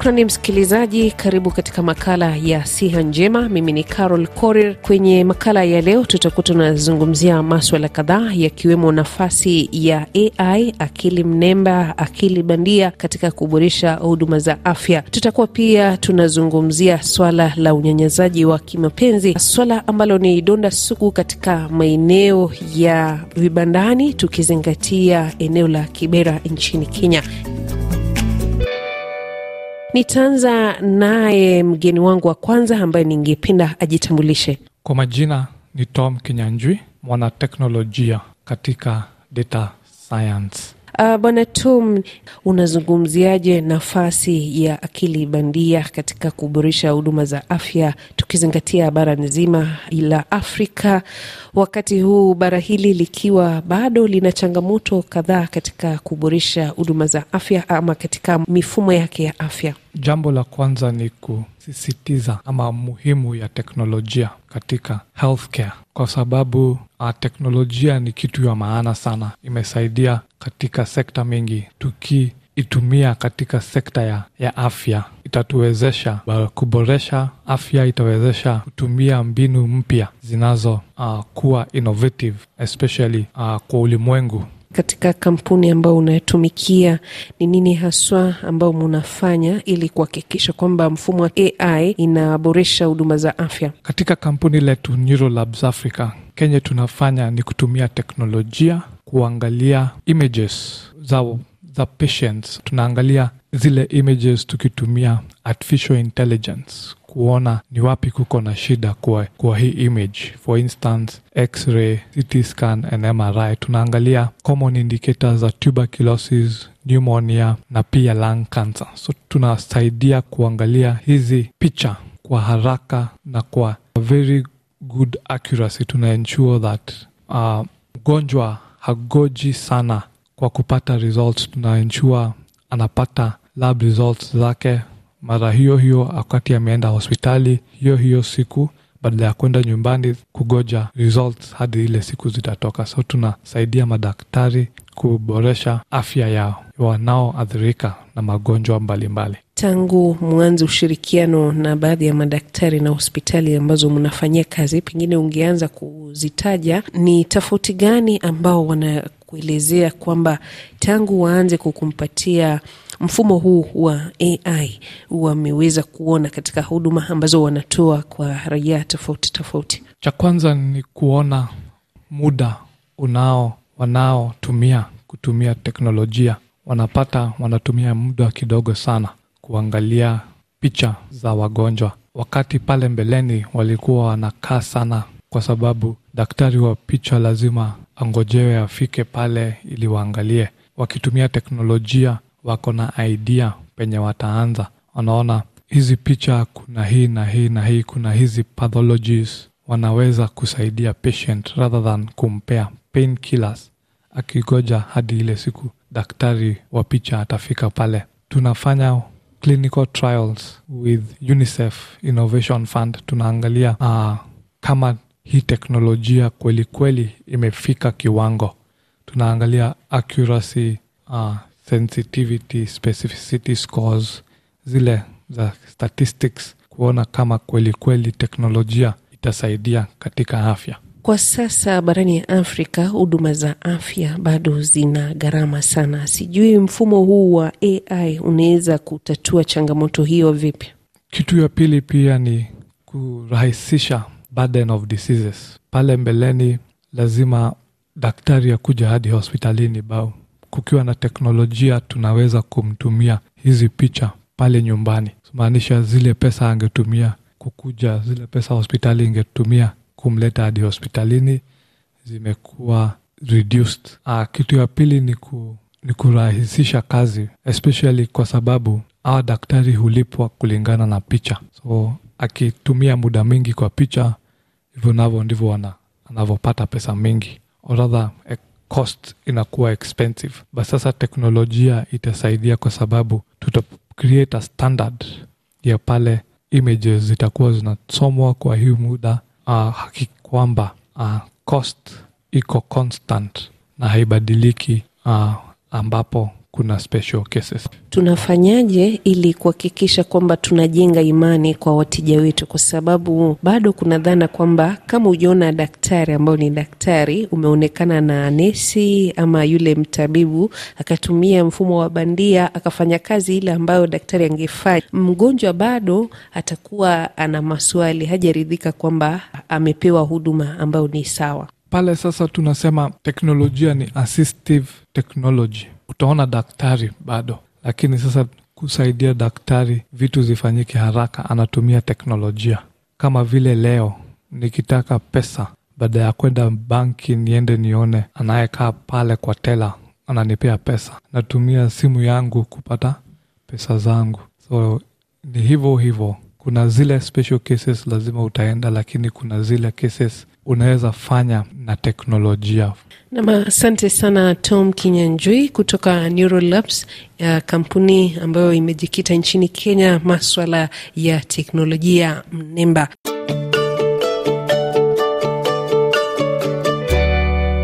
Shukrani msikilizaji, karibu katika makala ya siha njema. Mimi ni Carol Korir. Kwenye makala ya leo, tutakuwa tunazungumzia maswala kadhaa yakiwemo nafasi ya AI, akili mnemba, akili bandia katika kuboresha huduma za afya. Tutakuwa pia tunazungumzia swala la unyanyasaji wa kimapenzi, swala ambalo ni donda sugu katika maeneo ya vibandani, tukizingatia eneo la Kibera nchini Kenya. Nitaanza naye mgeni wangu wa kwanza ambaye ningependa ajitambulishe. Kwa majina ni Tom Kinyanjwi, mwanateknolojia katika data science. Uh, Bwana Tom, unazungumziaje nafasi ya akili bandia katika kuboresha huduma za afya tukizingatia bara nzima la Afrika, wakati huu bara hili likiwa bado lina changamoto kadhaa katika kuboresha huduma za afya ama katika mifumo yake ya afya? Jambo la kwanza ni kusisitiza ama muhimu ya teknolojia katika healthcare, kwa sababu uh, teknolojia ni kitu ya maana sana, imesaidia katika sekta mingi. Tukiitumia katika sekta ya, ya afya itatuwezesha kuboresha afya, itawezesha kutumia mbinu mpya zinazo uh, kuwa innovative especially uh, kwa ulimwengu katika kampuni ambayo unatumikia ni nini haswa ambayo munafanya ili kuhakikisha kwamba mfumo wa AI inaboresha huduma za afya? Katika kampuni letu Neurolabs Africa, kenye tunafanya ni kutumia teknolojia kuangalia images za, za patients. Tunaangalia zile images tukitumia artificial intelligence kuona ni wapi kuko na shida kwa, kwa hii image. For instance x-ray ct scan and mri tunaangalia common indicators za tuberculosis pneumonia na pia lung cancer. So tunasaidia kuangalia hizi picha kwa haraka na kwa very good accuracy tuna ensure that mgonjwa uh, hagoji sana kwa kupata results. Tuna ensure anapata lab results zake mara hiyo hiyo wakati ameenda hospitali hiyo hiyo siku badala ya kwenda nyumbani kugoja results hadi ile siku zitatoka. So tunasaidia madaktari kuboresha afya yao. Wanaoathirika na magonjwa mbalimbali tangu mwanze ushirikiano na baadhi ya madaktari na hospitali ambazo mnafanyia kazi pengine ungeanza kuzitaja ni tofauti gani ambao wanakuelezea kwamba tangu waanze kukumpatia mfumo huu wa AI wameweza kuona katika huduma ambazo wanatoa kwa raia tofauti tofauti? Cha kwanza ni kuona muda unao wanaotumia kutumia teknolojia, wanapata wanatumia muda kidogo sana kuangalia picha za wagonjwa, wakati pale mbeleni walikuwa wanakaa sana, kwa sababu daktari wa picha lazima angojewe afike pale ili waangalie. Wakitumia teknolojia wako na idea penye wataanza, wanaona hizi picha, kuna hii na hii na hii, kuna hizi pathologies, wanaweza kusaidia patient rather than kumpea pain killers, akigoja hadi ile siku daktari wa picha atafika pale. Tunafanya clinical trials with UNICEF Innovation Fund, tunaangalia uh, kama hii teknolojia kweli kweli imefika kiwango. Tunaangalia accuracy uh, sensitivity specificity scores zile za statistics kuona kama kweli kweli teknolojia itasaidia katika afya. Kwa sasa barani ya Afrika huduma za afya bado zina gharama sana. Sijui mfumo huu wa AI unaweza kutatua changamoto hiyo vipi? Kitu ya pili pia ni kurahisisha burden of diseases. Pale mbeleni lazima daktari akuja hadi hospitalini bao kukiwa na teknolojia tunaweza kumtumia hizi picha pale nyumbani, maanisha zile pesa angetumia kukuja, zile pesa hospitali ingetumia kumleta hadi hospitalini zimekuwa reduced. Uh, kitu ya pili ni, ku, ni kurahisisha kazi especially kwa sababu awa daktari hulipwa kulingana na picha, so akitumia muda mwingi kwa picha, hivyo navyo ndivyo anavyopata pesa mingi. Or rather cost inakuwa expensive. But sasa teknolojia itasaidia kwa sababu tuta create a standard ya pale images zitakuwa zinasomwa kwa hii muda haki kwamba uh, cost iko constant na haibadiliki uh, ambapo kuna special cases. Tunafanyaje ili kuhakikisha kwamba tunajenga imani kwa wateja wetu, kwa sababu bado kuna dhana kwamba kama ujaona daktari ambao ni daktari, umeonekana na nesi ama yule mtabibu akatumia mfumo wa bandia akafanya kazi ile ambayo daktari angefanya, mgonjwa bado atakuwa ana maswali, hajaridhika kwamba amepewa huduma ambayo ni sawa. Pale sasa tunasema teknolojia ni assistive technology. Utaona daktari bado, lakini sasa kusaidia daktari vitu zifanyike haraka, anatumia teknolojia. Kama vile leo nikitaka pesa, baada ya kwenda banki niende nione anayekaa pale kwa tela ananipea pesa, natumia simu yangu kupata pesa zangu. So ni hivyo hivyo, kuna zile special cases lazima utaenda, lakini kuna zile cases unaweza fanya na teknolojia. Nam, asante sana Tom Kinyanjui kutoka Neurolabs, ya kampuni ambayo imejikita nchini Kenya, maswala ya teknolojia mnemba.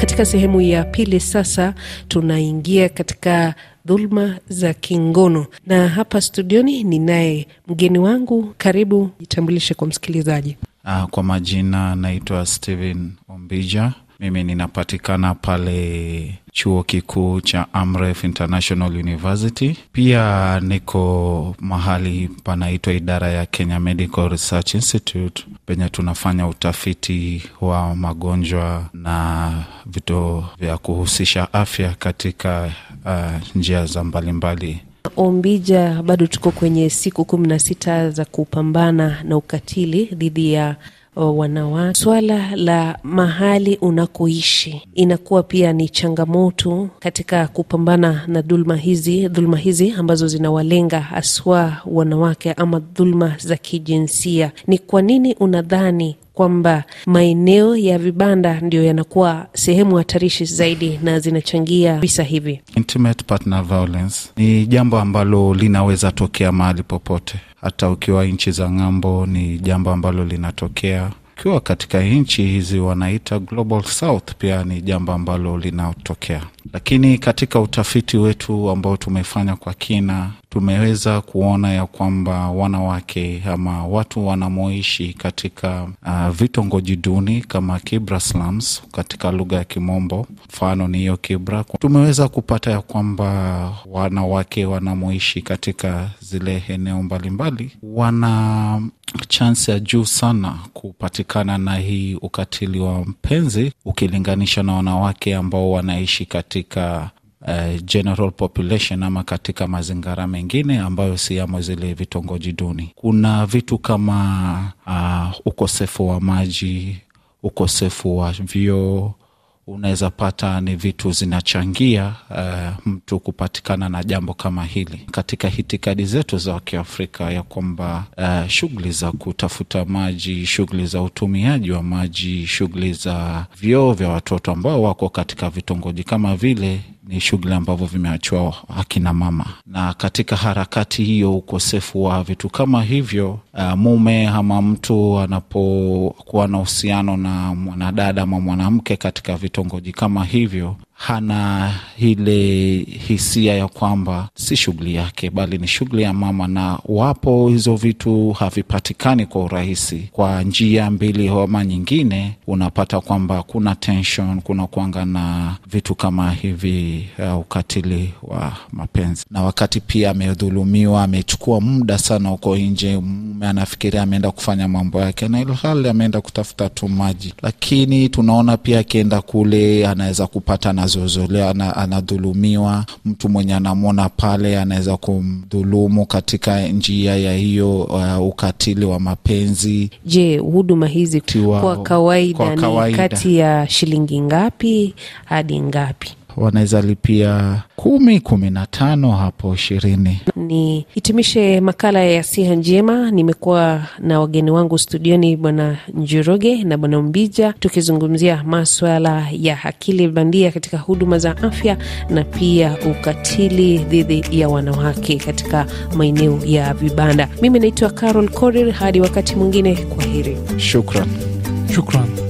Katika sehemu ya pili sasa tunaingia katika dhuluma za kingono, na hapa studioni ninaye mgeni wangu. Karibu, jitambulishe kwa msikilizaji. Uh, kwa majina naitwa Steven Ombija. Mimi ninapatikana pale chuo kikuu cha Amref International University. Pia niko mahali panaitwa idara ya Kenya Medical Research Institute penye tunafanya utafiti wa magonjwa na vitu vya kuhusisha afya katika uh, njia za mbalimbali. Ombija, bado tuko kwenye siku kumi na sita za kupambana na ukatili dhidi ya wanawake. Swala la mahali unakoishi inakuwa pia ni changamoto katika kupambana na dhulma hizi, dhulma hizi ambazo zinawalenga haswa wanawake ama dhulma za kijinsia. Ni kwa nini unadhani kwamba maeneo ya vibanda ndio yanakuwa sehemu hatarishi zaidi na zinachangia visa hivi? Intimate partner violence ni jambo ambalo linaweza tokea mahali popote, hata ukiwa nchi za ng'ambo, ni jambo ambalo linatokea ukiwa katika nchi hizi wanaita global south, pia ni jambo ambalo linatokea. Lakini katika utafiti wetu ambao tumefanya kwa kina, tumeweza kuona ya kwamba wanawake ama watu wanamoishi katika uh, vitongoji duni kama Kibra slums katika lugha ya Kimombo, mfano ni hiyo Kibra, tumeweza kupata ya kwamba wanawake wanamoishi katika zile eneo mbalimbali wana chansi ya juu sana kupatikana na hii ukatili wa mpenzi ukilinganisha na wanawake ambao wanaishi katika uh, general population ama katika mazingira mengine ambayo si yamo zile vitongoji duni. Kuna vitu kama uh, ukosefu wa maji, ukosefu wa vyoo unaweza pata ni vitu zinachangia uh, mtu kupatikana na jambo kama hili. Katika hitikadi zetu za Kiafrika, ya kwamba uh, shughuli za kutafuta maji, shughuli za utumiaji wa maji, shughuli za vyoo vya watoto ambao wako katika vitongoji kama vile ni shughuli ambavyo vimeachiwa akina mama, na katika harakati hiyo, ukosefu wa vitu kama hivyo, uh, mume ama mtu anapokuwa na uhusiano na mwanadada ama mwanamke katika vitongoji kama hivyo hana ile hisia ya kwamba si shughuli yake bali ni shughuli ya mama, na wapo hizo vitu havipatikani kwa urahisi kwa njia mbili ama nyingine, unapata kwamba kuna tension, kuna kuanga na vitu kama hivi uh, ukatili wa mapenzi. Na wakati pia amedhulumiwa, amechukua muda sana huko nje, mume anafikiria ameenda kufanya mambo yake, na ilhali ameenda kutafuta tu maji, lakini tunaona pia akienda kule anaweza kupata anazozolewa, anadhulumiwa. Mtu mwenye anamwona pale anaweza kumdhulumu katika njia ya hiyo uh, ukatili wa mapenzi. Je, huduma hizi kwa kawaida, kwa kawaida ni kati ya shilingi ngapi hadi ngapi? Wanaweza lipia kumi, kumi na tano hapo ishirini. Ni hitimishe makala ya siha njema. Nimekuwa na wageni wangu studioni, Bwana Njoroge na Bwana Mbija, tukizungumzia maswala ya akili bandia katika huduma za afya na pia ukatili dhidi ya wanawake katika maeneo ya vibanda. Mimi naitwa Carol Korir, hadi wakati mwingine, kwa heri. Shukran. Shukran.